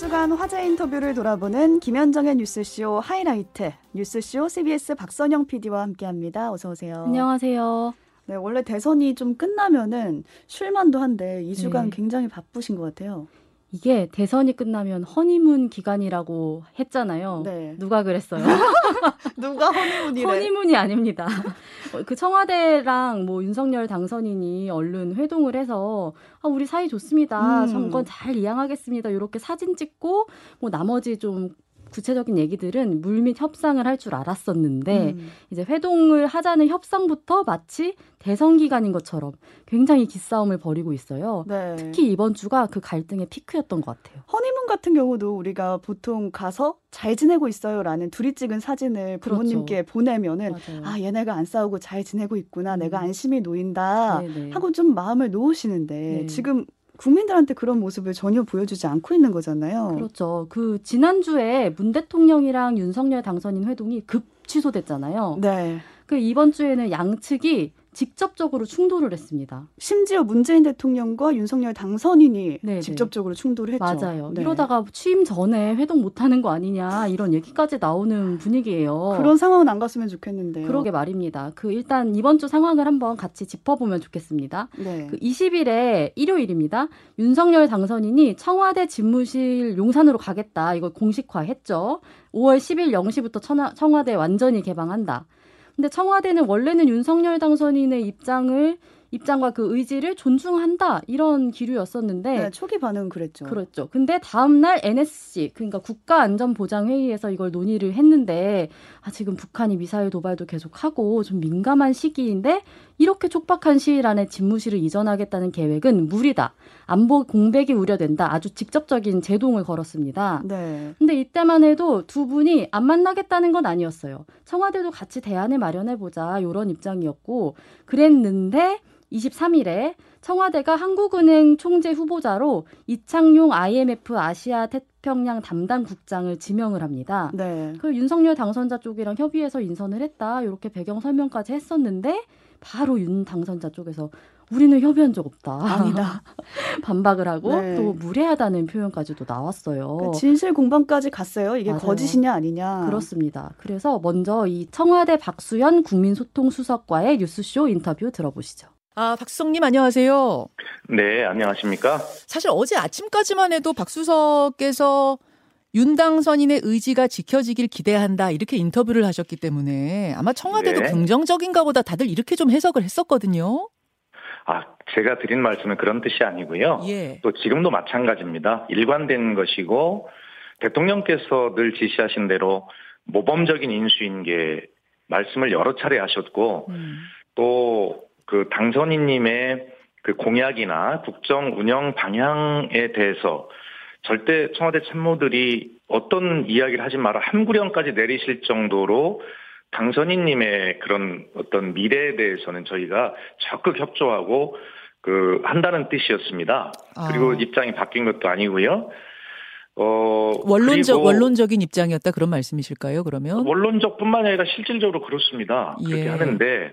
주간 화제 인터뷰를 돌아보는 김현정의 뉴스쇼 하이라이트 뉴스쇼 CBS 박선영 PD와 함께합니다. 어서 오세요. 안녕하세요. 네, 원래 대선이 좀 끝나면은 쉴만도 한데 2주간 네. 굉장히 바쁘신 것 같아요. 이게 대선이 끝나면 허니문 기간이라고 했잖아요. 네. 누가 그랬어요? 누가 허니문이래? 허니문이 아닙니다. 그 청와대랑 뭐 윤석열 당선인이 얼른 회동을 해서 아, 우리 사이 좋습니다. 음. 정권 잘 이양하겠습니다. 이렇게 사진 찍고 뭐 나머지 좀 구체적인 얘기들은 물밑 협상을 할 줄 알았었는데 음. 이제 회동을 하자는 협상부터 마치 대선 기간인 것처럼 굉장히 기싸움을 벌이고 있어요. 네. 특히 이번 주가 그 갈등의 피크였던 것 같아요. 허니문 같은 경우도 우리가 보통 가서 잘 지내고 있어요라는 둘이 찍은 사진을 그렇죠. 부모님께 그렇죠. 보내면은 맞아요. 아 얘네가 안 싸우고 잘 지내고 있구나 음. 내가 안심이 놓인다 네네. 하고 좀 마음을 놓으시는데 네. 지금 국민들한테 그런 모습을 전혀 보여주지 않고 있는 거잖아요. 그렇죠. 그 지난주에 문 대통령이랑 윤석열 당선인 회동이 급 취소됐잖아요. 네. 그 이번 주에는 양측이 직접적으로 충돌을 했습니다. 심지어 문재인 대통령과 윤석열 당선인이 네네. 네. 직접적으로 충돌을 했죠. 맞아요. 네. 이러다가 취임 전에 회동 못하는 거 아니냐 이런 얘기까지 나오는 분위기예요. 그런 상황은 안 갔으면 좋겠는데요. 그러게 말입니다. 그 일단 이번 주 상황을 한번 같이 짚어보면 좋겠습니다. 네. 그 20일에 일요일입니다. 윤석열 당선인이 청와대 집무실 용산으로 가겠다. 이걸 공식화했죠. 5월 10일 0시부터 청와대 완전히 개방한다. 근데 청와대는 원래는 윤석열 당선인의 입장을 입장과 그 의지를 존중한다 이런 기류였었는데 네, 초기 반응은 그랬죠. 그렇죠. 근데 다음 날 NSC 그러니까 국가안전보장회의에서 이걸 논의를 했는데 아 지금 북한이 미사일 도발도 계속하고 좀 민감한 시기인데 이렇게 촉박한 시일 안에 집무실을 이전하겠다는 계획은 무리다. 안보 공백이 우려된다. 아주 직접적인 제동을 걸었습니다. 네. 근데 이때만 해도 두 분이 안 만나겠다는 건 아니었어요. 청와대도 같이 대안을 마련해 보자. 이런 입장이었고 그랬는데 23일에 청와대가 한국은행 총재 후보자로 이창용 IMF 아시아 태평양 담당 국장을 지명을 합니다. 네. 그 윤석열 당선자 쪽이랑 협의해서 인선을 했다. 이렇게 배경 설명까지 했었는데 바로 윤 당선자 쪽에서 우리는 협의한 적 없다. 아니다. 반박을 하고 네. 또 무례하다는 표현까지도 나왔어요. 그 진실 공방까지 갔어요. 이게 맞아요. 거짓이냐 아니냐. 그렇습니다. 그래서 먼저 이 청와대 박수현 국민소통수석과의 뉴스쇼 인터뷰 들어보시죠. 아, 박수성님 안녕하세요. 네, 안녕하십니까? 사실 어제 아침까지만 해도 박수석께서 윤당선인의 의지가 지켜지길 기대한다 이렇게 인터뷰를 하셨기 때문에 아마 청와대도 네. 긍정적인가 보다 다들 이렇게 좀 해석을 했었거든요. 아, 제가 드린 말씀은 그런 뜻이 아니고요. 예. 또 지금도 마찬가지입니다. 일관된 것이고 대통령께서 늘 지시하신 대로 모범적인 인수인 게 말씀을 여러 차례 하셨고 음. 또그 당선인님의 그 공약이나 국정 운영 방향에 대해서 절대 청와대 참모들이 어떤 이야기를 하지 마라 함구령까지 내리실 정도로 당선인님의 그런 어떤 미래에 대해서는 저희가 적극 협조하고 그 한다는 뜻이었습니다. 아. 그리고 입장이 바뀐 것도 아니고요. 어 원론적 원론적인 입장이었다 그런 말씀이실까요? 그러면 원론적뿐만 아니라 실질적으로 그렇습니다. 그렇게 예. 하는데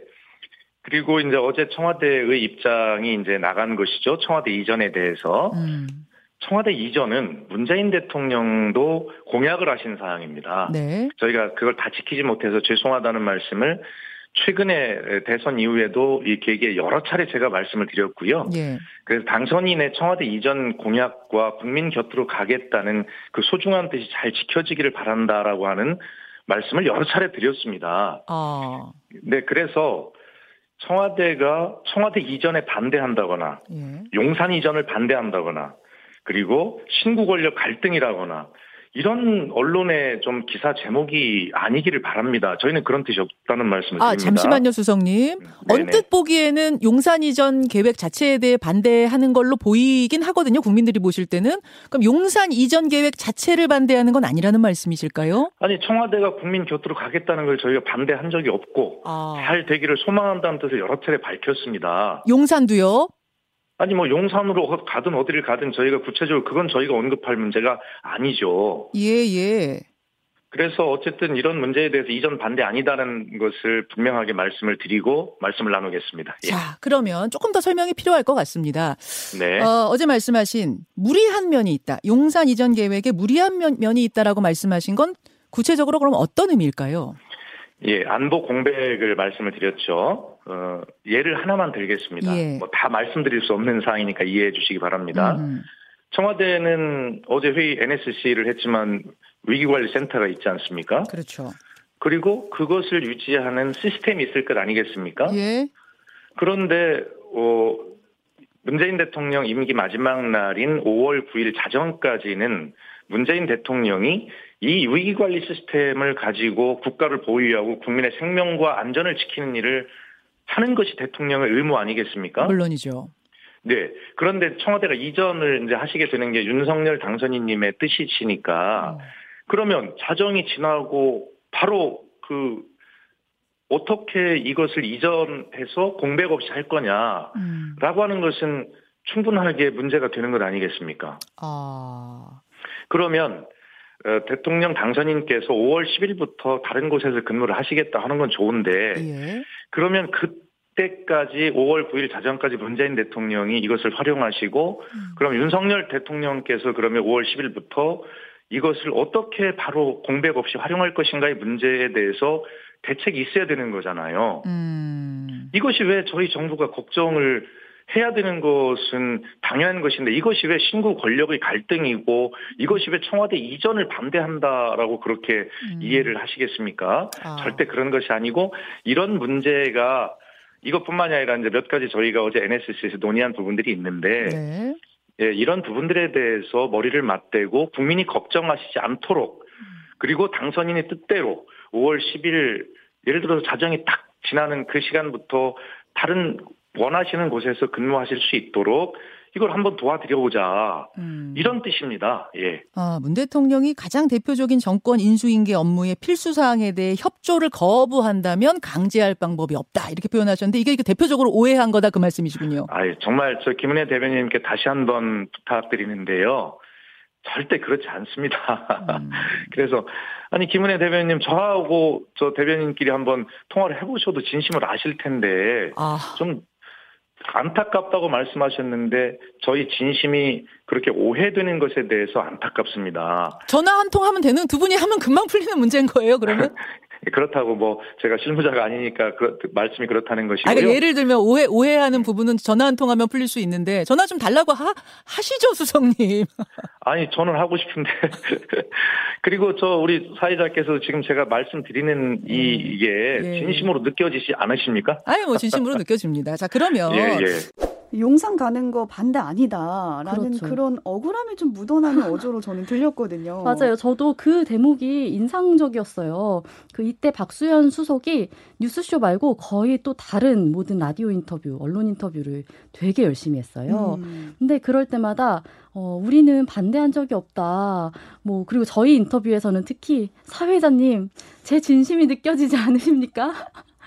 그리고 이제 어제 청와대의 입장이 이제 나간 것이죠. 청와대 이전에 대해서. 음. 청와대 이전은 문재인 대통령도 공약을 하신 사항입니다. 네. 저희가 그걸 다 지키지 못해서 죄송하다는 말씀을 최근에 대선 이후에도 이 계기에 여러 차례 제가 말씀을 드렸고요. 예. 그래서 당선인의 청와대 이전 공약과 국민 곁으로 가겠다는 그 소중한 뜻이 잘 지켜지기를 바란다라고 하는 말씀을 여러 차례 드렸습니다. 어. 네, 그래서 청와대가 청와대 이전에 반대한다거나 예. 용산 이전을 반대한다거나 그리고 신구 권력 갈등이라거나 이런 언론의 좀 기사 제목이 아니기를 바랍니다. 저희는 그런 뜻이 없다는 말씀을 아, 드립니다. 잠시만요, 수석님. 네네. 언뜻 보기에는 용산 이전 계획 자체에 대해 반대하는 걸로 보이긴 하거든요. 국민들이 보실 때는. 그럼 용산 이전 계획 자체를 반대하는 건 아니라는 말씀이실까요? 아니, 청와대가 국민 곁으로 가겠다는 걸 저희가 반대한 적이 없고 아. 잘 되기를 소망한다는 뜻을 여러 차례 밝혔습니다. 용산도요? 아니 뭐 용산으로 가든 어디를 가든 저희가 구체적으로 그건 저희가 언급할 문제가 아니죠. 예, 예. 그래서 어쨌든 이런 문제에 대해서 이전 반대 아니다는 것을 분명하게 말씀을 드리고 말씀을 나누겠습니다. 예. 자, 그러면 조금 더 설명이 필요할 것 같습니다. 네. 어, 제 말씀하신 무리한 면이 있다. 용산 이전 계획에 무리한 면, 면이 있다라고 말씀하신 건 구체적으로 그럼 어떤 의미일까요? 예, 안보 공백을 말씀을 드렸죠. 어, 예를 하나만 들겠습니다. 예. 뭐 다 말씀드릴 수 없는 사항이니까 이해해 주시기 바랍니다. 음. 청와대는 어제 회의 NSC를 했지만 위기관리센터가 있지 않습니까? 그렇죠. 그리고 그것을 유지하는 시스템이 있을 것 아니겠습니까? 예. 그런데 어, 문재인 대통령 임기 마지막 날인 5월 9일 자정까지는 문재인 대통령이 이 위기관리 시스템을 가지고 국가를 보유하고 국민의 생명과 안전을 지키는 일을 하는 것이 대통령의 의무 아니겠습니까? 물론이죠. 네. 그런데 청와대가 이전을 이제 하시게 되는 게 윤석열 당선인님의 뜻이시니까 음. 그러면 자정이 지나고 바로 그 어떻게 이것을 이전해서 공백 없이 할 거냐라고 음. 하는 것은 충분하게 문제가 되는 것 아니겠습니까? 아. 그러면 어, 대통령 당선인께서 5월 10일부터 다른 곳에서 근무를 하시겠다 하는 건 좋은데 예. 그러면 그때까지 5월 9일 자정까지 문재인 대통령이 이것을 활용하시고 음. 그럼 윤석열 대통령께서 그러면 5월 10일부터 이것을 어떻게 바로 공백 없이 활용할 것인가의 문제에 대해서 대책이 있어야 되는 거잖아요. 음. 이것이 왜 저희 정부가 걱정을 해야 되는 것은 당연한 것인데 이것이 왜 신구 권력의 갈등이고 이것이 왜 청와대 이전을 반대한다라고 그렇게 음. 이해를 하시겠습니까? 아. 절대 그런 것이 아니고 이런 문제가 이것뿐만이 아니라 이제 몇 가지 저희가 어제 NSC에서 논의한 부분들이 있는데 네. 예, 이런 부분들에 대해서 머리를 맞대고 국민이 걱정하시지 않도록 그리고 당선인의 뜻대로 5월 10일 예를 들어서 자정이 딱 지나는 그 시간부터 다른 원하시는 곳에서 근무하실 수 있도록 이걸 한번 도와드려보자 음. 이런 뜻입니다. 예. 아, 문 대통령이 가장 대표적인 정권 인수인계 업무의 필수 사항에 대해 협조를 거부한다면 강제할 방법이 없다 이렇게 표현하셨는데 이게 대표적으로 오해한 거다 그 말씀이시군요. 아, 정말 저 김은혜 대변인님께 다시 한번 부탁드리는데요. 절대 그렇지 않습니다. 음. 그래서 아니 김은혜 대변인님 저하고 저 대변인끼리 한번 통화를 해보셔도 진심을 아실 텐데 아. 좀 안타깝다고 말씀하셨는데 저희 진심이 그렇게 오해되는 것에 대해서 안타깝습니다. 전화 한 통 하면 되는 두 분이 하면 금방 풀리는 문제인 거예요, 그러면? 그렇다고 뭐 제가 실무자가 아니니까 그 말씀이 그렇다는 것이고요. 아, 그러니까 예를 들면 오해 오해하는 부분은 전화 한 통하면 풀릴 수 있는데 전화 좀 달라고 하, 하시죠, 수석님. 아니 저는 하고 싶은데 그리고 저 우리 사회자께서 지금 제가 말씀드리는 이 음. 이게 예. 진심으로 느껴지지 않으십니까? 아니 뭐 진심으로 느껴집니다. 자 그러면 예, 예. 용산 가는 거 반대 아니다라는 그렇죠. 그런 억울함이 좀 묻어나는 어조로 저는 들렸거든요. 맞아요. 저도 그 대목이 인상적이었어요. 그 이때 박수현 수석이 뉴스쇼 말고 거의 또 다른 모든 라디오 인터뷰, 언론 인터뷰를 되게 열심히 했어요. 음. 근데 그럴 때마다 어, 우리는 반대한 적이 없다. 뭐, 그리고 저희 인터뷰에서는 특히 사회자님, 제 진심이 느껴지지 않으십니까?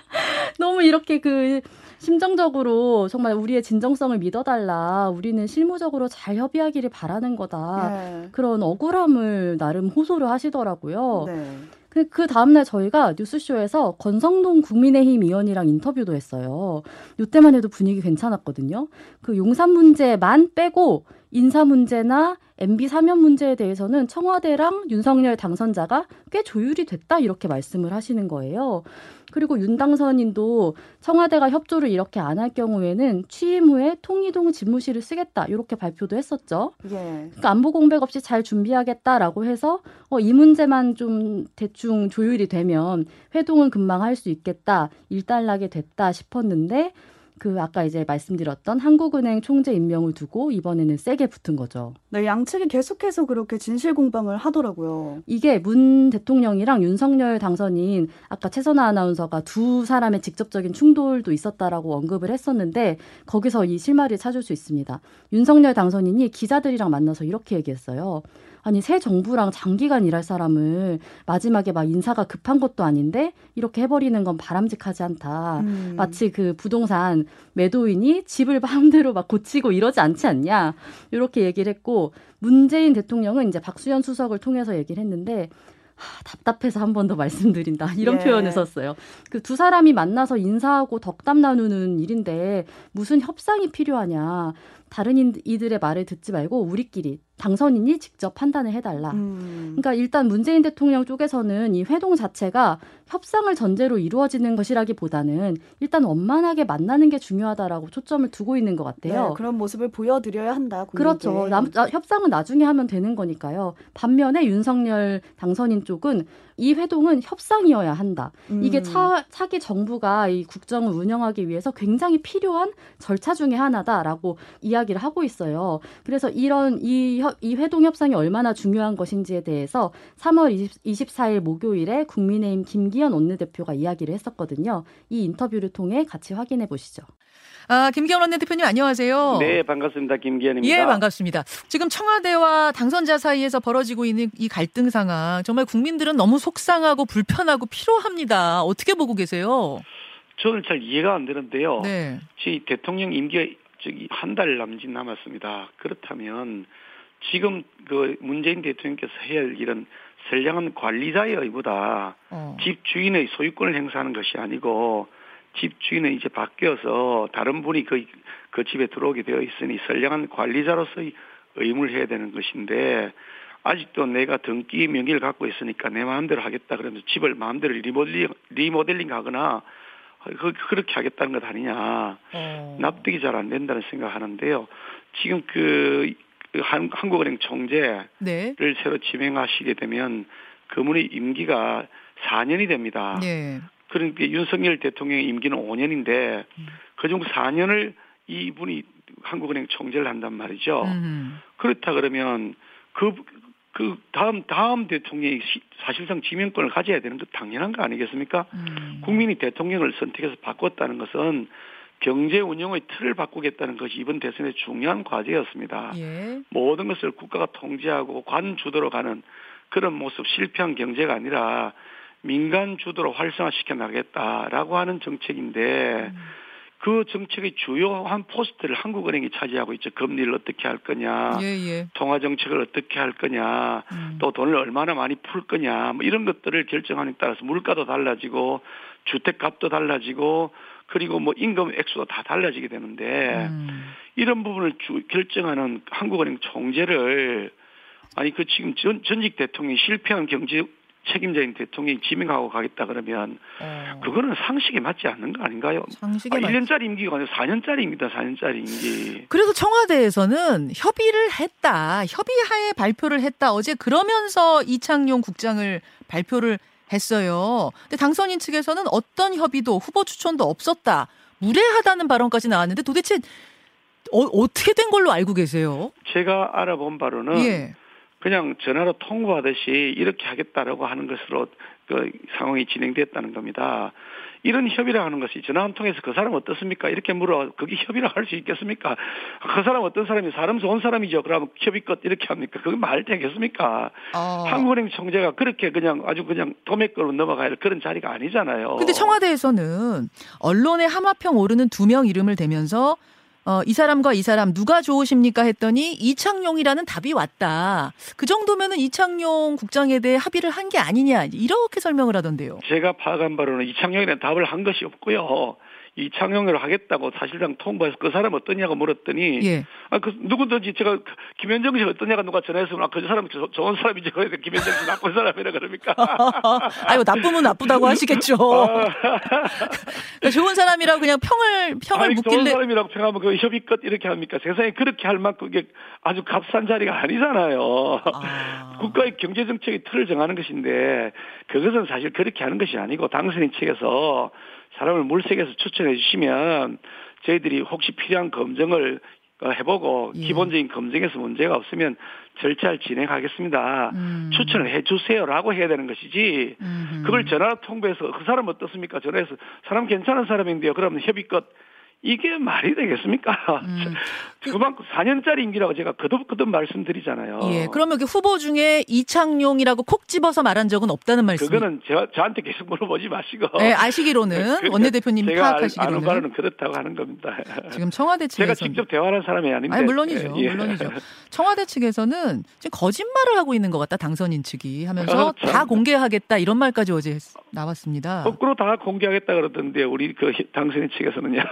너무 이렇게 그 심정적으로 정말 우리의 진정성을 믿어달라. 우리는 실무적으로 잘 협의하기를 바라는 거다. 네. 그런 억울함을 나름 호소를 하시더라고요. 네. 그, 그 다음날 저희가 뉴스쇼에서 권성동 국민의힘 의원이랑 인터뷰도 했어요. 이때만 해도 분위기 괜찮았거든요. 그 용산 문제만 빼고 인사 문제나 MB 사면 문제에 대해서는 청와대랑 윤석열 당선자가 꽤 조율이 됐다 이렇게 말씀을 하시는 거예요. 그리고 윤 당선인도 청와대가 협조를 이렇게 안 할 경우에는 취임 후에 통이동 집무실을 쓰겠다 이렇게 발표도 했었죠. 예. 그러니까 안보 공백 없이 잘 준비하겠다라고 해서 어, 이 문제만 좀 대충 조율이 되면 회동은 금방 할 수 있겠다 일단락이 됐다 싶었는데 그 아까 이제 말씀드렸던 한국은행 총재 임명을 두고 이번에는 세게 붙은 거죠. 네, 양측이 계속해서 그렇게 진실 공방을 하더라고요. 이게 문 대통령이랑 윤석열 당선인 아까 최선아 아나운서가 두 사람의 직접적인 충돌도 있었다라고 언급을 했었는데 거기서 이 실마리를 찾을 수 있습니다. 윤석열 당선인이 기자들이랑 만나서 이렇게 얘기했어요. 아니 새 정부랑 장기간 일할 사람을 마지막에 막 인사가 급한 것도 아닌데 이렇게 해버리는 건 바람직하지 않다. 음. 마치 그 부동산 매도인이 집을 마음대로 막 고치고 이러지 않지 않냐 이렇게 얘기를 했고 문재인 대통령은 이제 박수현 수석을 통해서 얘기를 했는데 하, 답답해서 한 번 더 말씀드린다 이런 예. 표현을 썼어요. 그 두 사람이 만나서 인사하고 덕담 나누는 일인데 무슨 협상이 필요하냐? 다른 이들의 말을 듣지 말고 우리끼리 당선인이 직접 판단을 해달라. 음. 그러니까 일단 문재인 대통령 쪽에서는 이 회동 자체가 협상을 전제로 이루어지는 것이라기보다는 일단 원만하게 만나는 게 중요하다라고 초점을 두고 있는 것 같아요. 네, 그런 모습을 보여드려야 한다. 국민께. 그렇죠. 남, 협상은 나중에 하면 되는 거니까요. 반면에 윤석열 당선인 쪽은 이 회동은 협상이어야 한다. 음. 이게 차, 차기 정부가 이 국정을 운영하기 위해서 굉장히 필요한 절차 중의 하나다라고 이야기를 하고 있어요. 그래서 이런 이, 이 회동 협상이 얼마나 중요한 것인지에 대해서 3월 20, 24일 목요일에 국민의힘 김기현 원내대표가 이야기를 했었거든요. 이 인터뷰를 통해 같이 확인해 보시죠. 아, 김기현 원내대표님 안녕하세요. 네, 반갑습니다. 김기현입니다. 예, 반갑습니다. 지금 청와대와 당선자 사이에서 벌어지고 있는 이 갈등 상황 정말 국민들은 너무 속상하고 불편하고 피로합니다. 어떻게 보고 계세요? 저는 잘 이해가 안 되는데요. 네. 지 대통령 임기가 한 달 남짓 남았습니다. 그렇다면 지금 그 문재인 대통령께서 해야 할 일은 선량한 관리자의 의무다. 어. 집 주인의 소유권을 행사하는 것이 아니고 집 주인은 이제 바뀌어서 다른 분이 그, 그 집에 들어오게 되어 있으니 선량한 관리자로서의 의무를 해야 되는 것인데 아직도 내가 등기 명의를 갖고 있으니까 내 마음대로 하겠다 그러면서 집을 마음대로 리모델링, 리모델링 하거나 그, 그렇게 하겠다는 것 아니냐. 어. 납득이 잘 안 된다는 생각 하는데요. 지금 그, 그 한, 한국은행 총재를 네. 새로 지명하시게 되면 그분의 임기가 4년이 됩니다. 네. 그러니까 윤석열 대통령의 임기는 5년인데 음. 그중 4년을 이분이 한국은행 총재를 한단 말이죠. 음. 그렇다 그러면 그, 그 다음, 다음 대통령이 시, 사실상 지명권을 가져야 되는 것 당연한 거 아니겠습니까? 음. 국민이 대통령을 선택해서 바꿨다는 것은 경제 운영의 틀을 바꾸겠다는 것이 이번 대선의 중요한 과제였습니다. 예. 모든 것을 국가가 통제하고 관 주도로 가는 그런 모습 실패한 경제가 아니라 민간 주도로 활성화시켜 나가겠다라고 하는 정책인데 음. 그 정책의 주요한 포스트를 한국은행이 차지하고 있죠. 금리를 어떻게 할 거냐, 예, 예. 통화 정책을 어떻게 할 거냐, 음. 또 돈을 얼마나 많이 풀 거냐, 뭐 이런 것들을 결정하는 데 따라서 물가도 달라지고 주택값도 달라지고 그리고 뭐 임금 액수도 다 달라지게 되는데 음. 이런 부분을 주, 결정하는 한국은행 총재를 아니 그 지금 전, 전직 대통령이 실패한 경제 책임자인 대통령이 지명하고 가겠다 그러면 어. 그거는 상식에 맞지 않는 거 아닌가요? 상식에 아, 1년짜리 임기가 아니라 4년짜리입니다. 4년짜리 임기. 그래서 청와대에서는 협의를 했다. 협의하에 발표를 했다. 어제 그러면서 이창용 국장을 발표를 했어요. 근데 당선인 측에서는 어떤 협의도 후보 추천도 없었다. 무례하다는 발언까지 나왔는데 도대체 어, 떻게된 걸로 알고 계세요? 제가 알아본 바로는 예. 그냥 전화로 통보하듯이 이렇게 하겠다라고 하는 것으로 그 상황이 진행됐다는 겁니다. 이런 협의를 하는 것이 전화 한 통해서 그 사람 어떻습니까? 이렇게 물어 그게 협의를 할수 있겠습니까? 그 사람 어떤 사람이 사람 좋은 사람이죠. 그러면 협의 끝 이렇게 합니까? 그게 말 되겠습니까? 어. 한국은행 총재가 그렇게 그냥 아주 그냥 도매걸로 넘어가야 할 그런 자리가 아니잖아요. 근데 청와대에서는 언론에 하마평 오르는 두 명 이름을 대면서 어, 이 사람과 이 사람 누가 좋으십니까 했더니 이창용이라는 답이 왔다. 그 정도면은 이창용 국장에 대해 합의를 한 게 아니냐 이렇게 설명을 하던데요. 제가 파악한 바로는 이창용이라는 답을 한 것이 없고요. 이 창용을 하겠다고 사실상 통보해서 그 사람 어떠냐고 물었더니 예. 아 그 누구든지 제가 김현정 씨 어떠냐가 누가 전화해서 아그 사람 저, 좋은 사람이지 그래 김현정 씨 나쁜 사람이라 그럽니까? 아유 나쁘면 나쁘다고 하시겠죠. 그러니까 좋은 사람이라고 그냥 평을 평을 아니, 묻길래 좋은 사람이라고 평하면 그 협의 끝 이렇게 합니까? 세상에 그렇게 할 만큼 그게 아주 값싼 자리가 아니잖아요. 아. 국가의 경제 정책의 틀을 정하는 것인데 그것은 사실 그렇게 하는 것이 아니고 당선인 측에서 사람을 물색해서 추천해 주시면 저희들이 혹시 필요한 검증을 어, 해보고 예. 기본적인 검증에서 문제가 없으면 절차를 진행하겠습니다. 음. 추천을 해주세요라고 해야 되는 것이지 음. 그걸 전화로 통보해서 그 사람 어떻습니까? 전화해서 사람 괜찮은 사람인데요. 그러면 협의 끝 이게 말이 되겠습니까? 음. 그만큼 4년짜리 임기라고 제가 거듭거듭 말씀드리잖아요. 예. 그러면 그 후보 중에 이창용이라고 콕 집어서 말한 적은 없다는 말씀. 그거는 저, 저한테 계속 물어보지 마시고. 네, 아시기로는 그, 원내대표님 파악하시기로는. 아는 바로는 그렇다고 하는 겁니다. 지금 청와대 측에서 제가 직접 대화하는 사람이 아닌데. 아니 물론이죠. 예. 물론이죠. 청와대 측에서는 지금 거짓말을 하고 있는 것 같다 당선인 측이 하면서 어, 다 공개하겠다 이런 말까지 어제 나왔습니다. 거꾸로 다 공개하겠다 그러던데 우리 그 당선인 측에서는요.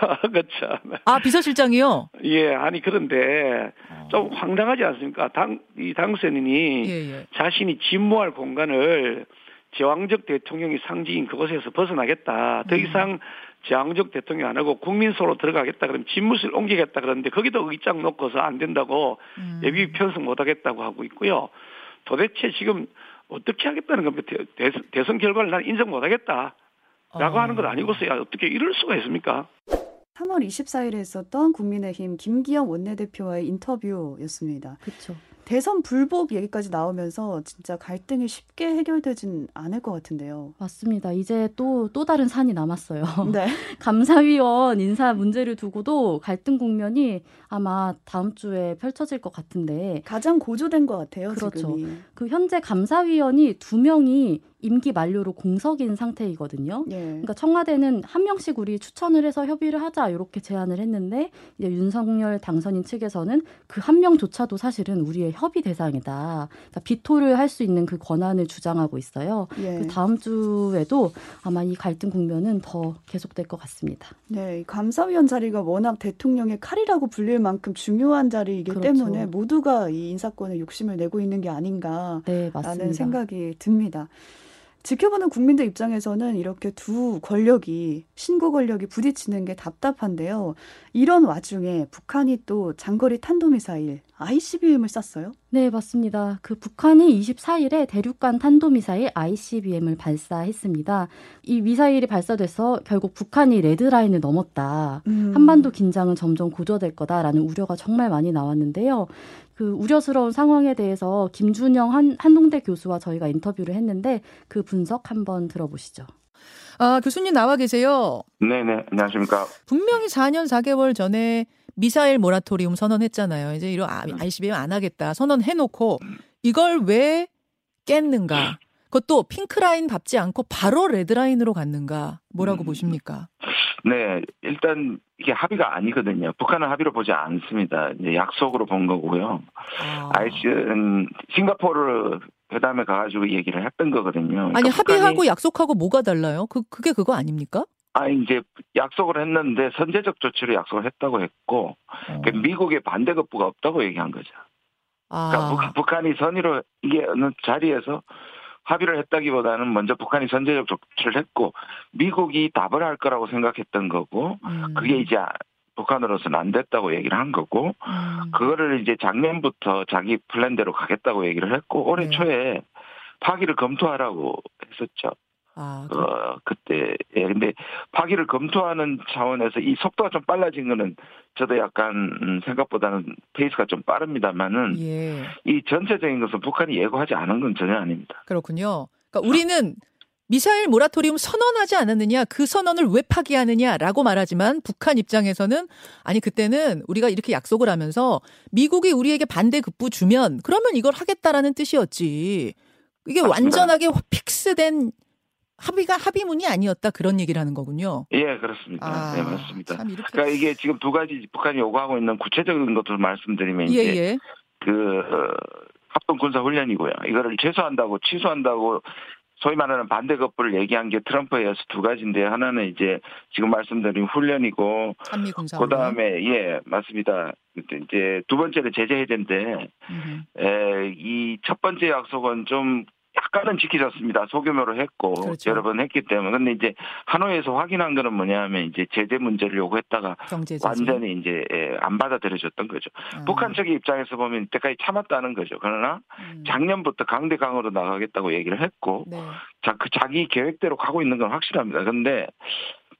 그렇죠. 아 비서실장이요? 예, 아니 그런데 어. 좀 황당하지 않습니까? 당 이 당선인이 예, 예. 자신이 진모할 공간을 제왕적 대통령이 상징인 그곳에서 벗어나겠다. 더 음. 이상 음. 제왕적 대통령 안 하고 국민소로 들어가겠다 그러면 집무실 옮기겠다 그러는데 거기도 의장 놓고서 안 된다고 음. 예비 편성 못 하겠다고 하고 있고요. 도대체 지금 어떻게 하겠다는 겁니까? 대선, 대선 결과를 난 인정 못 하겠다. 라고 어. 하는 건 아니고서야 어떻게 이럴 수가 있습니까? 3월 24일에 있었던 국민의힘 김기영 원내대표와의 인터뷰였습니다. 그렇죠. 대선 불복 얘기까지 나오면서 진짜 갈등이 쉽게 해결되진 않을 것 같은데요. 맞습니다. 이제 또, 또 다른 산이 남았어요. 네. 감사위원 인사 문제를 두고도 갈등 국면이 아마 다음 주에 펼쳐질 것 같은데. 가장 고조된 것 같아요. 그렇죠. 지금이. 그 현재 감사위원이 두 명이 임기 만료로 공석인 상태이거든요. 예. 그러니까 청와대는 한 명씩 우리 추천을 해서 협의를 하자 이렇게 제안을 했는데 이제 윤석열 당선인 측에서는 그 한 명조차도 사실은 우리의 협의 대상이다. 그러니까 비토를 할 수 있는 그 권한을 주장하고 있어요. 예. 그 다음 주에도 아마 이 갈등 국면은 더 계속될 것 같습니다. 네, 감사위원 자리가 워낙 대통령의 칼이라고 불릴 만큼 중요한 자리이기 그렇죠. 때문에 모두가 이 인사권에 욕심을 내고 있는 게 아닌가라는 네, 생각이 듭니다. 지켜보는 국민들 입장에서는 이렇게 두 권력이 신고 권력이 부딪히는 게 답답한데요. 이런 와중에 북한이 또 장거리 탄도미사일 ICBM을 쐈어요? 네, 맞습니다. 그 북한이 24일에 대륙간 탄도미사일 ICBM을 발사했습니다. 이 미사일이 발사돼서 결국 북한이 레드라인을 넘었다. 음. 한반도 긴장은 점점 고조될 거다라는 우려가 정말 많이 나왔는데요. 그 우려스러운 상황에 대해서 김준영 한, 한동대 교수와 저희가 인터뷰를 했는데 그 분석 한번 들어보시죠. 아, 교수님 나와 계세요. 네네, 안녕하십니까. 분명히 4년 4개월 전에 미사일 모라토리움 선언했잖아요. 이제 이런 ICBM 안 하겠다 선언해놓고 이걸 왜 깼는가? 그것도 핑크라인 밟지 않고 바로 레드라인으로 갔는가? 뭐라고 음. 보십니까? 네, 일단 이게 합의가 아니거든요. 북한은 합의로 보지 않습니다. 이제 약속으로 본 거고요. 아. 아이씨는 싱가포르 회담에 가가지고 얘기를 했던 거거든요. 그러니까 아니 합의하고 약속하고 뭐가 달라요? 그 그게 그거 아닙니까? 아 이제 약속을 했는데 선제적 조치를 약속을 했다고 했고 어. 그 미국의 반대 급부가 없다고 얘기한 거죠. 아. 그러니까 북 한이 선의로 이게 어느 자리에서 합의를 했다기보다는 먼저 북한이 선제적 조치를 했고 미국이 답을 할 거라고 생각했던 거고 음. 그게 이제 북한으로서는 안 됐다고 얘기를 한 거고 음. 그거를 이제 작년부터 자기 플랜대로 가겠다고 얘기를 했고 올해 네. 초에 파기를 검토하라고 했었죠. 아, 어, 그때, 예, 근데 파기를 검토하는 차원에서 이 속도가 좀 빨라진 거는 저도 약간 음, 생각보다는 페이스가 좀 빠릅니다만은 예. 이 전체적인 것은 북한이 예고하지 않은 건 전혀 아닙니다. 그렇군요. 그러니까 우리는 미사일 모라토리움 선언하지 않았느냐, 그 선언을 왜 파기하느냐라고 말하지만 북한 입장에서는 아니 그때는 우리가 이렇게 약속을 하면서 미국이 우리에게 반대 급부 주면 그러면 이걸 하겠다라는 뜻이었지. 이게 맞습니다. 완전하게 픽스된 합의가 합의문이 아니었다 그런 얘기를 하는 거군요. 예, 그렇습니다. 아, 네, 맞습니다. 이렇게... 그러니까 이게 지금 두 가지 북한이 요구하고 있는 구체적인 것들을 말씀드리면 예, 이제 예. 그 합동 군사 훈련이고요. 이거를 최소한다고 취소한다고 소위 말하는 반대 거부를 얘기한 게 트럼프에 의해서 두 가지인데 하나는 이제 지금 말씀드린 훈련이고 그다음에 예 맞습니다 이제 두 번째는 제재 해제인데 이 첫 번째 약속은 좀 약간은 지켜졌습니다. 소규모로 했고 그렇죠. 여러 번 했기 때문에 근데 이제 하노이에서 확인한 거는 뭐냐면 이제 제재 문제를 요구했다가 완전히 이제 예, 안 받아들여졌던 거죠. 음. 북한 측의 입장에서 보면 이때까지 참았다는 거죠. 그러나 음. 작년부터 강대강으로 나가겠다고 얘기를 했고 네. 자, 그 자기 계획대로 가고 있는 건 확실합니다. 근데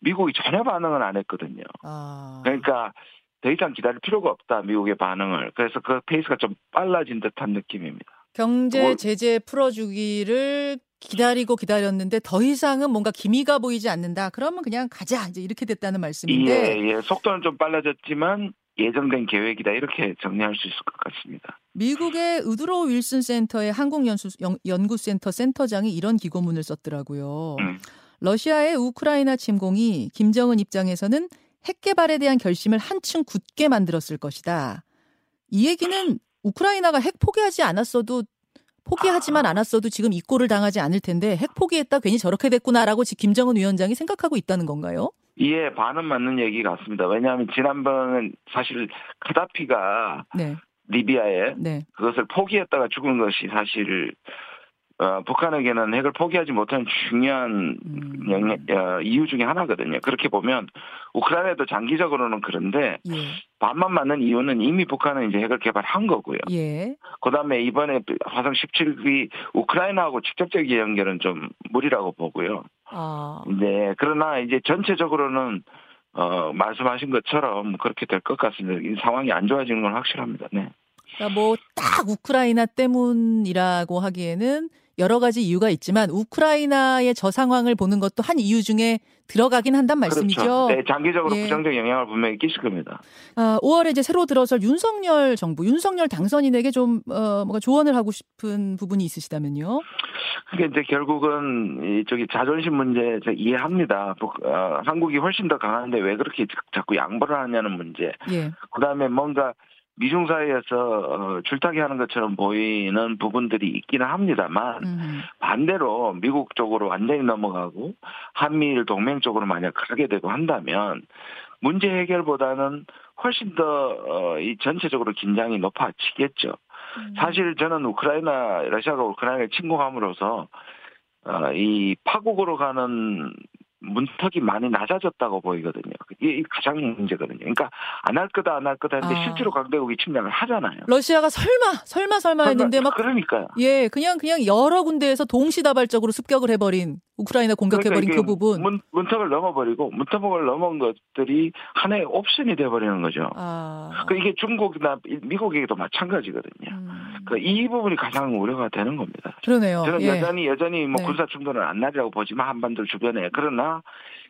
미국이 전혀 반응을 안 했거든요. 아. 그러니까 더 이상 기다릴 필요가 없다 미국의 반응을 그래서 그 페이스가 좀 빨라진 듯한 느낌입니다. 경제 제재 풀어주기를 기다리고 기다렸는데 더 이상은 뭔가 기미가 보이지 않는다. 그러면 그냥 가자. 이제 이렇게 됐다는 말씀인데. 예, 예. 속도는 좀 빨라졌지만 예정된 계획이다. 이렇게 정리할 수 있을 것 같습니다. 미국의 우드로 윌슨 센터의 한국연구센터 센터장이 이런 기고문을 썼더라고요. 음. 러시아의 우크라이나 침공이 김정은 입장에서는 핵 개발에 대한 결심을 한층 굳게 만들었을 것이다. 이 얘기는 우크라이나가 핵 포기하지 않았어도 포기하지만 않았어도 지금 이 꼴을 당하지 않을 텐데 핵 포기했다 괜히 저렇게 됐구나라고 김정은 위원장이 생각하고 있다는 건가요? 예, 반은 맞는 얘기 같습니다. 왜냐하면 지난번은 사실 카다피가 네. 리비아에 네. 그것을 포기했다가 죽은 것이 사실 어, 북한에게는 핵을 포기하지 못한 중요한 음. 영, 어, 이유 중에 하나거든요. 그렇게 보면 우크라이나도 장기적으로는 그런데 예. 반만 맞는 이유는 이미 북한은 이제 핵을 개발한 거고요. 예. 그다음에 이번에 화성 17기 우크라이나하고 직접적인 연결은 좀 무리라고 보고요. 아. 네. 그러나 이제 전체적으로는 어, 말씀하신 것처럼 그렇게 될 것 같습니다. 이 상황이 안 좋아지는 건 확실합니다. 네. 그러니까 뭐딱 우크라이나 때문이라고 하기에는 여러 가지 이유가 있지만 우크라이나의 저 상황을 보는 것도 한 이유 중에 들어가긴 한단 그렇죠. 말씀이죠. 그렇죠. 네, 장기적으로 예. 부정적 영향을 분명히 끼칠 겁니다. 아, 5월에 이제 새로 들어설 윤석열 정부, 윤석열 당선인에게 좀 어, 뭔가 조언을 하고 싶은 부분이 있으시다면요. 그게 이제 결국은 이쪽이 자존심 문제 이해합니다. 어, 한국이 훨씬 더 강한데 왜 그렇게 자꾸 양보를 하냐는 문제. 예. 그다음에 뭔가 미중 사이에서 어, 줄타기 하는 것처럼 보이는 부분들이 있기는 합니다만 음. 반대로 미국 쪽으로 완전히 넘어가고 한미일 동맹 쪽으로 만약 가게 되고 한다면 문제 해결보다는 훨씬 더이 어, 전체적으로 긴장이 높아지겠죠. 음. 사실 저는 우크라이나 러시아가 우크라이나를 침공함으로써 어, 이 파국으로 가는 문턱이 많이 낮아졌다고 보이거든요. 이게 가장 문제거든요. 그러니까 안 할 거다 안 할 거다 했는데 아. 실제로 강대국이 침략을 하잖아요. 러시아가 설마 설마 설마 했는데 막 그러니까요. 예, 그냥 그냥 여러 군데에서 동시다발적으로 습격을 해버린 우크라이나 공격해버린 그러니까 그 부분. 문, 문턱을 넘어버리고 문턱을 넘은 것들이 하나의 옵션이 돼버리는 거죠. 아. 그 이게 중국이나 미국에게도 마찬가지거든요. 음. 그이 부분이 가장 우려가 되는 겁니다. 그러네요. 저는 예. 여전히 여전히 뭐 네. 군사 충돌은 안 나리라고 보지만 한반도 주변에 그러나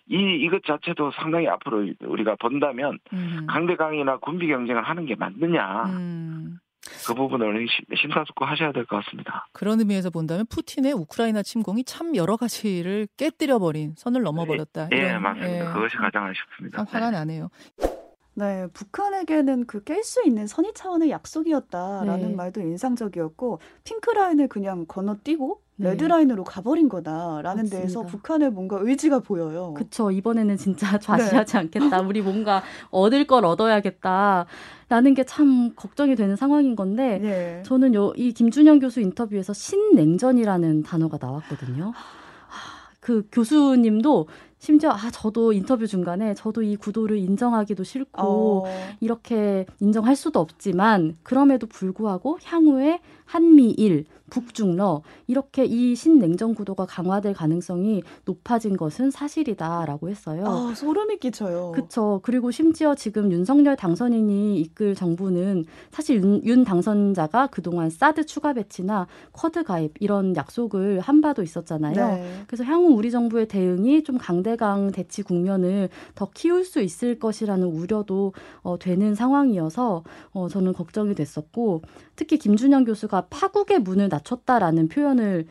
이 이것 자체도 상당히 앞으로 우리가 본다면 음. 강대강이나 군비 경쟁을 하는 게 맞느냐. 음. 그 부분을 심사숙고 하셔야 될 것 같습니다. 그런 의미에서 본다면 푸틴의 우크라이나 침공이 참 여러 가지를 깨뜨려 버린 선을 넘어버렸다. 예, 예 맞습니다. 예. 그것이 가장 아쉽습니다. 화가 네. 나네요. 네, 북한에게는 그 깰 수 있는 선의 차원의 약속이었다라는 네. 말도 인상적이었고 핑크 라인을 그냥 건너뛰고 네. 레드라인으로 가버린 거다라는 맞습니다. 데에서 북한의 뭔가 의지가 보여요. 그쵸. 이번에는 진짜 좌시하지 네. 않겠다. 우리 뭔가 얻을 걸 얻어야겠다. 라는 게 참 걱정이 되는 상황인 건데 네. 저는 요, 이 김준영 교수 인터뷰에서 신냉전이라는 단어가 나왔거든요. 그 교수님도 심지어 아 저도 인터뷰 중간에 저도 이 구도를 인정하기도 싫고 어. 이렇게 인정할 수도 없지만 그럼에도 불구하고 향후에 한미일 북중러 이렇게 이 신냉전 구도가 강화될 가능성이 높아진 것은 사실이다라고 했어요. 아, 소름이 끼쳐요. 그렇죠. 그리고 심지어 지금 윤석열 당선인이 이끌 정부는 사실 윤, 윤 당선자가 그동안 사드 추가 배치나 쿼드 가입 이런 약속을 한 바도 있었잖아요. 네. 그래서 향후 우리 정부의 대응이 좀 강대강 대치 국면을 더 키울 수 있을 것이라는 우려도 어, 되는 상황이어서 어, 저는 걱정이 됐었고 특히 김준영 교수가 파국의 문을 낮췄다라는 표현을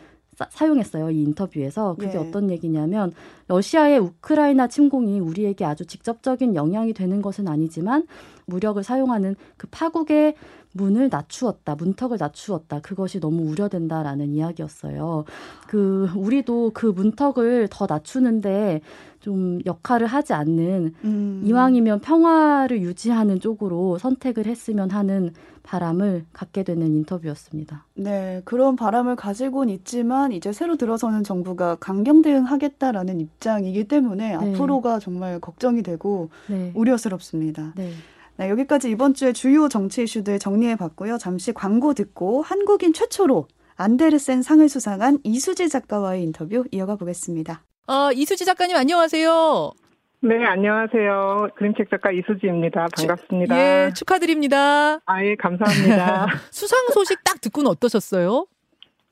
사용했어요. 이 인터뷰에서. 그게 예. 어떤 얘기냐면 러시아의 우크라이나 침공이 우리에게 아주 직접적인 영향이 되는 것은 아니지만 무력을 사용하는 그 파국의 문을 낮추었다, 문턱을 낮추었다. 그것이 너무 우려된다라는 이야기였어요. 그 우리도 그 문턱을 더 낮추는데 좀 역할을 하지 않는 음. 이왕이면 평화를 유지하는 쪽으로 선택을 했으면 하는 바람을 갖게 되는 인터뷰였습니다. 네, 그런 바람을 가지고는 있지만 이제 새로 들어서는 정부가 강경 대응하겠다라는 입장이기 때문에 네. 앞으로가 정말 걱정이 되고 네. 우려스럽습니다. 네. 네, 여기까지 이번 주에 주요 정치 이슈들 정리해 봤고요. 잠시 광고 듣고 한국인 최초로 안데르센 상을 수상한 이수지 작가와의 인터뷰 이어가 보겠습니다. 어, 이수지 작가님 안녕하세요. 네, 안녕하세요. 그림책 작가 이수지입니다. 반갑습니다. 예, 축하드립니다. 아, 예, 감사합니다. 수상 소식 딱 듣고는 어떠셨어요?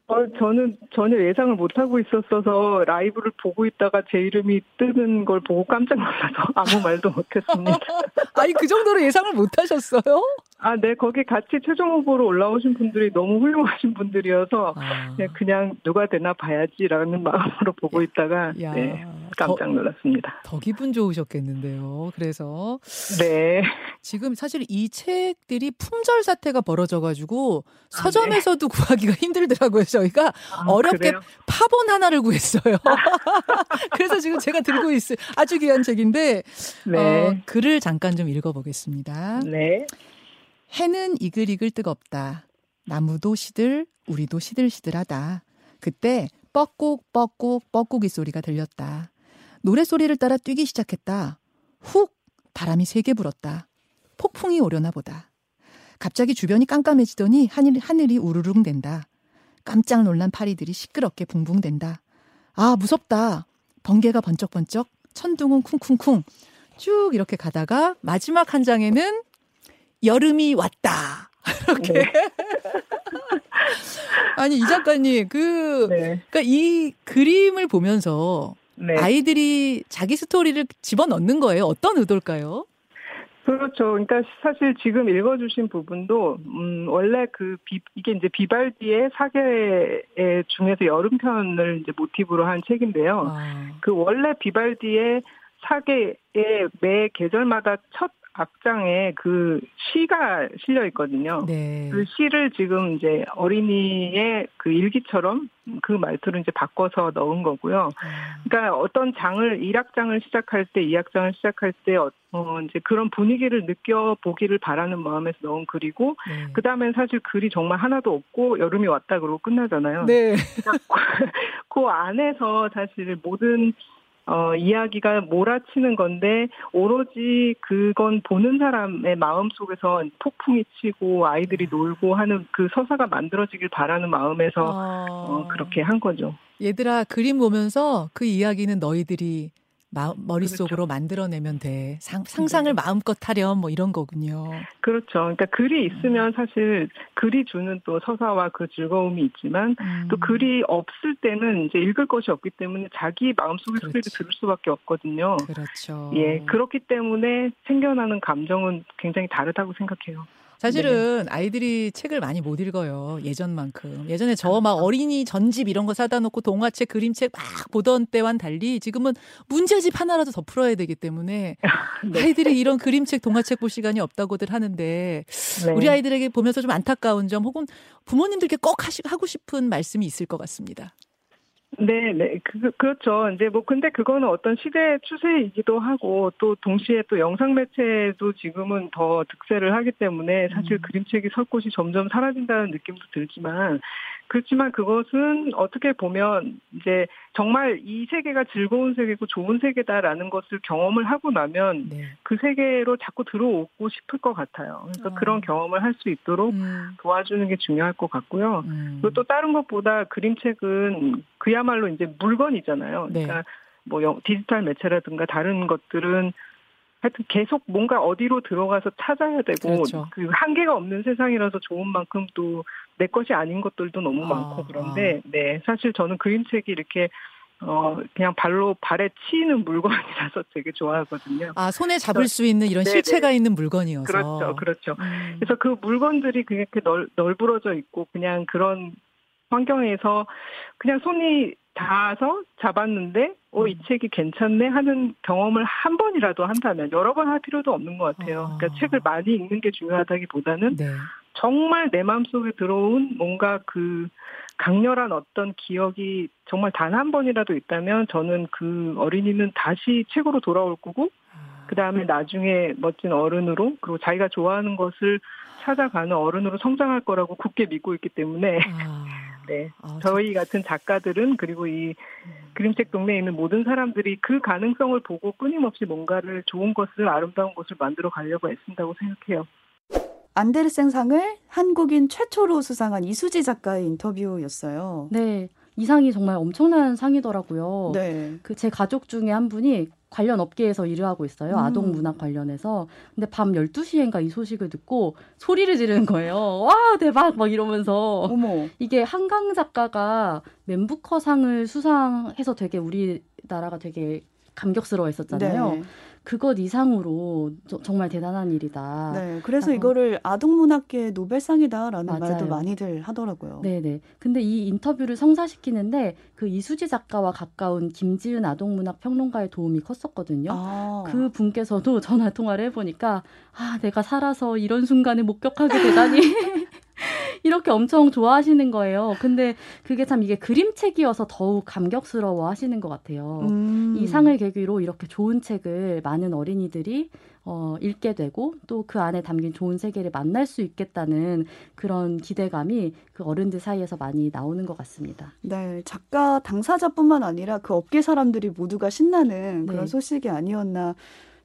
어, 저는 전혀 예상을 못하고 있었어서 라이브를 보고 있다가 제 이름이 뜨는 걸 보고 깜짝 놀라서 아무 말도 못했습니다. 아니, 그 정도로 예상을 못하셨어요? 아, 네, 거기 같이 최종 후보로 올라오신 분들이 너무 훌륭하신 분들이어서 아. 그냥 누가 되나 봐야지라는 마음으로 보고 있다가 야. 네, 깜짝 놀랐습니다. 더, 더 기분 좋으셨겠는데요. 그래서 네. 지금 사실 이 책들이 품절 사태가 벌어져가지고 서점에서도 아, 네. 구하기가 힘들더라고요. 저희가 아, 어렵게 그래요? 파본 하나를 구했어요. 그래서 지금 제가 들고 있을 아주 귀한 책인데 네. 어, 글을 잠깐 좀 읽어보겠습니다. 네. 해는 이글이글 뜨겁다. 나무도 시들, 우리도 시들시들하다. 그때 뻐꾹 뻐꾹 뻐꾹이 소리가 들렸다. 노래 소리를 따라 뛰기 시작했다. 훅! 바람이 세게 불었다. 폭풍이 오려나 보다. 갑자기 주변이 깜깜해지더니 하늘, 하늘이 우르릉 된다. 깜짝 놀란 파리들이 시끄럽게 붕붕댄다. 아, 무섭다. 번개가 번쩍번쩍, 천둥은 쿵쿵쿵. 쭉 이렇게 가다가 마지막 한 장에는 여름이 왔다. 이렇게. 네. 아니, 이 작가님, 그, 네. 그니까 이 그림을 보면서 네. 아이들이 자기 스토리를 집어넣는 거예요. 어떤 의도일까요? 그렇죠. 그러니까 사실 지금 읽어주신 부분도 음 원래 그 비, 이게 이제 비발디의 사계 중에서 여름편을 이제 모티브로 한 책인데요. 아. 그 원래 비발디의 사계의 매 계절마다 첫 악장에 그 시가 실려 있거든요. 네. 그 시를 지금 이제 어린이의 그 일기처럼 그 말투를 이제 바꿔서 넣은 거고요. 음. 그러니까 어떤 장을 1악장을 시작할 때, 2악장을 시작할 때 어, 어, 이제 그런 분위기를 느껴보기를 바라는 마음에서 넣은 글이고, 네. 그 다음엔 사실 글이 정말 하나도 없고 여름이 왔다 그러고 끝나잖아요. 네. 그러니까 그 안에서 사실 모든 어, 이야기가 몰아치는 건데 오로지 그건 보는 사람의 마음 속에서 폭풍이 치고 아이들이 놀고 하는 그 서사가 만들어지길 바라는 마음에서 아... 어, 그렇게 한 거죠. 얘들아 그림 보면서 그 이야기는 너희들이 마, 머릿속으로 그렇죠. 만들어내면 돼. 상, 상상을 네. 마음껏 하렴 뭐 이런 거군요. 그렇죠. 그러니까 글이 있으면 사실 글이 주는 또 서사와 그 즐거움이 있지만 음. 또 글이 없을 때는 이제 읽을 것이 없기 때문에 자기 마음속의 소리를 들을 수밖에 없거든요. 그렇죠. 예. 그렇기 때문에 생겨나는 감정은 굉장히 다르다고 생각해요. 사실은 네. 아이들이 책을 많이 못 읽어요. 예전만큼. 예전에 저 막 어린이 전집 이런 거 사다 놓고 동화책, 그림책 막 보던 때와는 달리 지금은 문제집 하나라도 더 풀어야 되기 때문에 네. 아이들이 이런 그림책, 동화책 볼 시간이 없다고들 하는데 네. 우리 아이들에게 보면서 좀 안타까운 점 혹은 부모님들께 꼭 하시, 하고 싶은 말씀이 있을 것 같습니다. 네, 네, 그, 그렇죠. 이제 뭐, 근데 그거는 어떤 시대의 추세이기도 하고, 또 동시에 또 영상 매체도 지금은 더 득세를 하기 때문에 사실 음. 그림책이 설 곳이 점점 사라진다는 느낌도 들지만, 그렇지만 그것은 어떻게 보면 이제 정말 이 세계가 즐거운 세계고 좋은 세계다라는 것을 경험을 하고 나면 네. 그 세계로 자꾸 들어오고 싶을 것 같아요. 그래서 어. 그런 경험을 할 수 있도록 음. 도와주는 게 중요할 것 같고요. 음. 그리고 또 다른 것보다 그림책은 그야말로 이제 물건이잖아요. 네. 그러니까 네. 뭐 디지털 매체라든가 다른 것들은 하여튼 계속 뭔가 어디로 들어가서 찾아야 되고 그렇죠. 그 한계가 없는 세상이라서 좋은 만큼 또 내 것이 아닌 것들도 너무 아, 많고 그런데 아. 네 사실 저는 그림책이 이렇게 어 그냥 발로 발에 치이는 물건이라서 되게 좋아하거든요. 아 손에 잡을 그래서, 수 있는 이런 네네. 실체가 있는 물건이어서 그렇죠, 그렇죠. 음. 그래서 그 물건들이 그렇게 널 널브러져 있고 그냥 그런 환경에서 그냥 손이 닿아서 잡았는데 어, 이 음. 책이 괜찮네 하는 경험을 한 번이라도 한다면 여러 번 할 필요도 없는 것 같아요. 아. 그러니까 책을 많이 읽는 게 중요하다기보다는 네. 정말 내 마음속에 들어온 뭔가 그 강렬한 어떤 기억이 정말 단 한 번이라도 있다면 저는 그 어린이는 다시 책으로 돌아올 거고 아. 그 다음에 나중에 멋진 어른으로 그리고 자기가 좋아하는 것을 찾아가는 어른으로 성장할 거라고 굳게 믿고 있기 때문에 아. 네. 아, 저희 같은 작가들은 그리고 이 그림책 동네에 있는 모든 사람들이 그 가능성을 보고 끊임없이 뭔가를 좋은 것을 아름다운 것을 만들어 가려고 애쓴다고 생각해요. 안데르센상을 한국인 최초로 수상한 이수지 작가의 인터뷰였어요. 네. 이 상이 정말 엄청난 상이더라고요. 네. 그 제 가족 중에 한 분이 관련 업계에서 일을 하고 있어요. 음. 아동 문학 관련해서. 근데 밤 12시엔가 이 소식을 듣고 소리를 지르는 거예요. 와, 대박! 막 이러면서. 어머. 이게 한강 작가가 멘부커상을 수상해서 되게 우리나라가 되게 감격스러워 했었잖아요. 네. 그것 이상으로 저, 정말 대단한 일이다. 네, 그래서 이거를 아동문학계 노벨상이다라는 맞아요. 말도 많이들 하더라고요. 네, 네. 근데 이 인터뷰를 성사시키는데 그 이수지 작가와 가까운 김지은 아동문학 평론가의 도움이 컸었거든요. 아. 그 분께서도 전화 통화를 해보니까 아, 내가 살아서 이런 순간을 목격하게 되다니. 이렇게 엄청 좋아하시는 거예요. 근데 그게 참 이게 그림책이어서 더욱 감격스러워 하시는 것 같아요. 음. 이 상을 계기로 이렇게 좋은 책을 많은 어린이들이 어, 읽게 되고 또 그 안에 담긴 좋은 세계를 만날 수 있겠다는 그런 기대감이 그 어른들 사이에서 많이 나오는 것 같습니다. 네, 작가 당사자뿐만 아니라 그 업계 사람들이 모두가 신나는 그런 네. 소식이 아니었나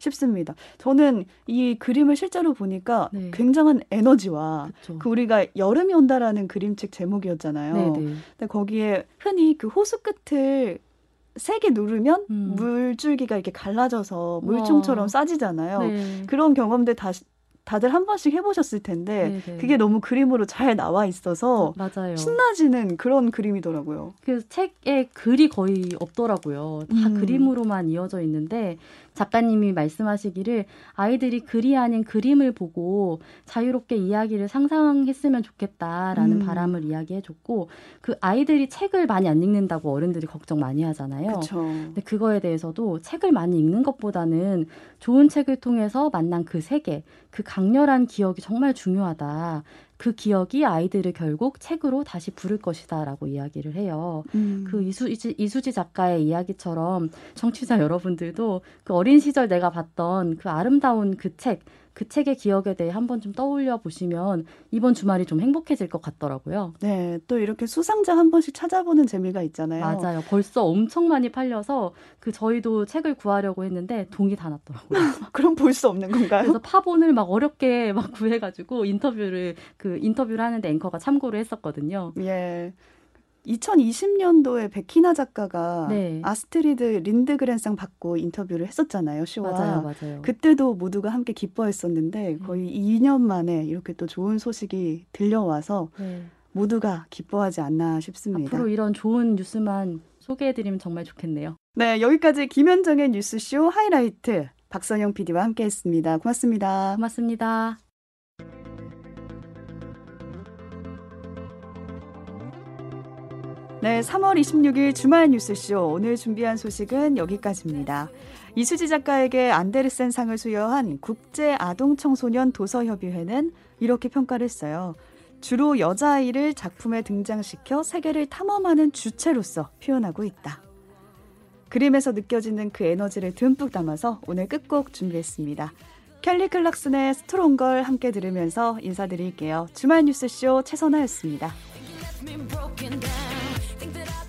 싶습니다. 저는 이 그림을 실제로 보니까 네. 굉장한 에너지와 그쵸. 그 우리가 여름이 온다라는 그림책 제목이었잖아요. 네네. 네. 근데 거기에 흔히 그 호수 끝을 세게 누르면 음. 물줄기가 이렇게 갈라져서 물총처럼 쏴지잖아요. 네. 그런 경험들 다시 다들 한 번씩 해보셨을 텐데 네네. 그게 너무 그림으로 잘 나와 있어서 맞아요. 신나지는 그런 그림이더라고요. 그 책에 글이 거의 없더라고요. 다 음. 그림으로만 이어져 있는데 작가님이 말씀하시기를 아이들이 글이 아닌 그림을 보고 자유롭게 이야기를 상상했으면 좋겠다라는 음. 바람을 이야기해줬고 그 아이들이 책을 많이 안 읽는다고 어른들이 걱정 많이 하잖아요. 그쵸. 근데 그거에 대해서도 책을 많이 읽는 것보다는 좋은 책을 통해서 만난 그 세계, 그 강렬한 기억이 정말 중요하다. 그 기억이 아이들을 결국 책으로 다시 부를 것이다라고 이야기를 해요. 음. 그 이수지, 이수지 작가의 이야기처럼 청취자 여러분들도 그 어린 시절 내가 봤던 그 아름다운 그 책, 그 책의 기억에 대해 한번 좀 떠올려 보시면 이번 주말이 좀 행복해질 것 같더라고요. 네, 또 이렇게 수상자 한 번씩 찾아보는 재미가 있잖아요. 맞아요. 벌써 엄청 많이 팔려서 그 저희도 책을 구하려고 했는데 동이 다 났더라고요. 그럼 볼 수 없는 건가요? 그래서 파본을 막 어렵게 막 구해가지고 인터뷰를 그 인터뷰를 하는데 앵커가 참고를 했었거든요. 예. 2020년도에 백희나 작가가 네. 아스트리드 린드그렌상 받고 인터뷰를 했었잖아요. 쇼와. 맞아요, 맞아요. 그때도 모두가 함께 기뻐했었는데 거의 음. 2년 만에 이렇게 또 좋은 소식이 들려와서 네. 모두가 기뻐하지 않나 싶습니다. 앞으로 이런 좋은 뉴스만 소개해드리면 정말 좋겠네요. 네, 여기까지 김현정의 뉴스쇼 하이라이트 박선영 PD와 함께했습니다. 고맙습니다. 고맙습니다. 네, 3월 26일 주말 뉴스쇼 오늘 준비한 소식은 여기까지입니다. 이수지 작가에게 안데르센 상을 수여한 국제 아동 청소년 도서 협의회는 이렇게 평가를 했어요. 주로 여자아이를 작품에 등장시켜 세계를 탐험하는 주체로서 표현하고 있다. 그림에서 느껴지는 그 에너지를 듬뿍 담아서 오늘 끝곡 준비했습니다. 켈리 클락슨의 스트롱걸 함께 들으면서 인사드릴게요. 주말 뉴스쇼 최선아였습니다. me broken down.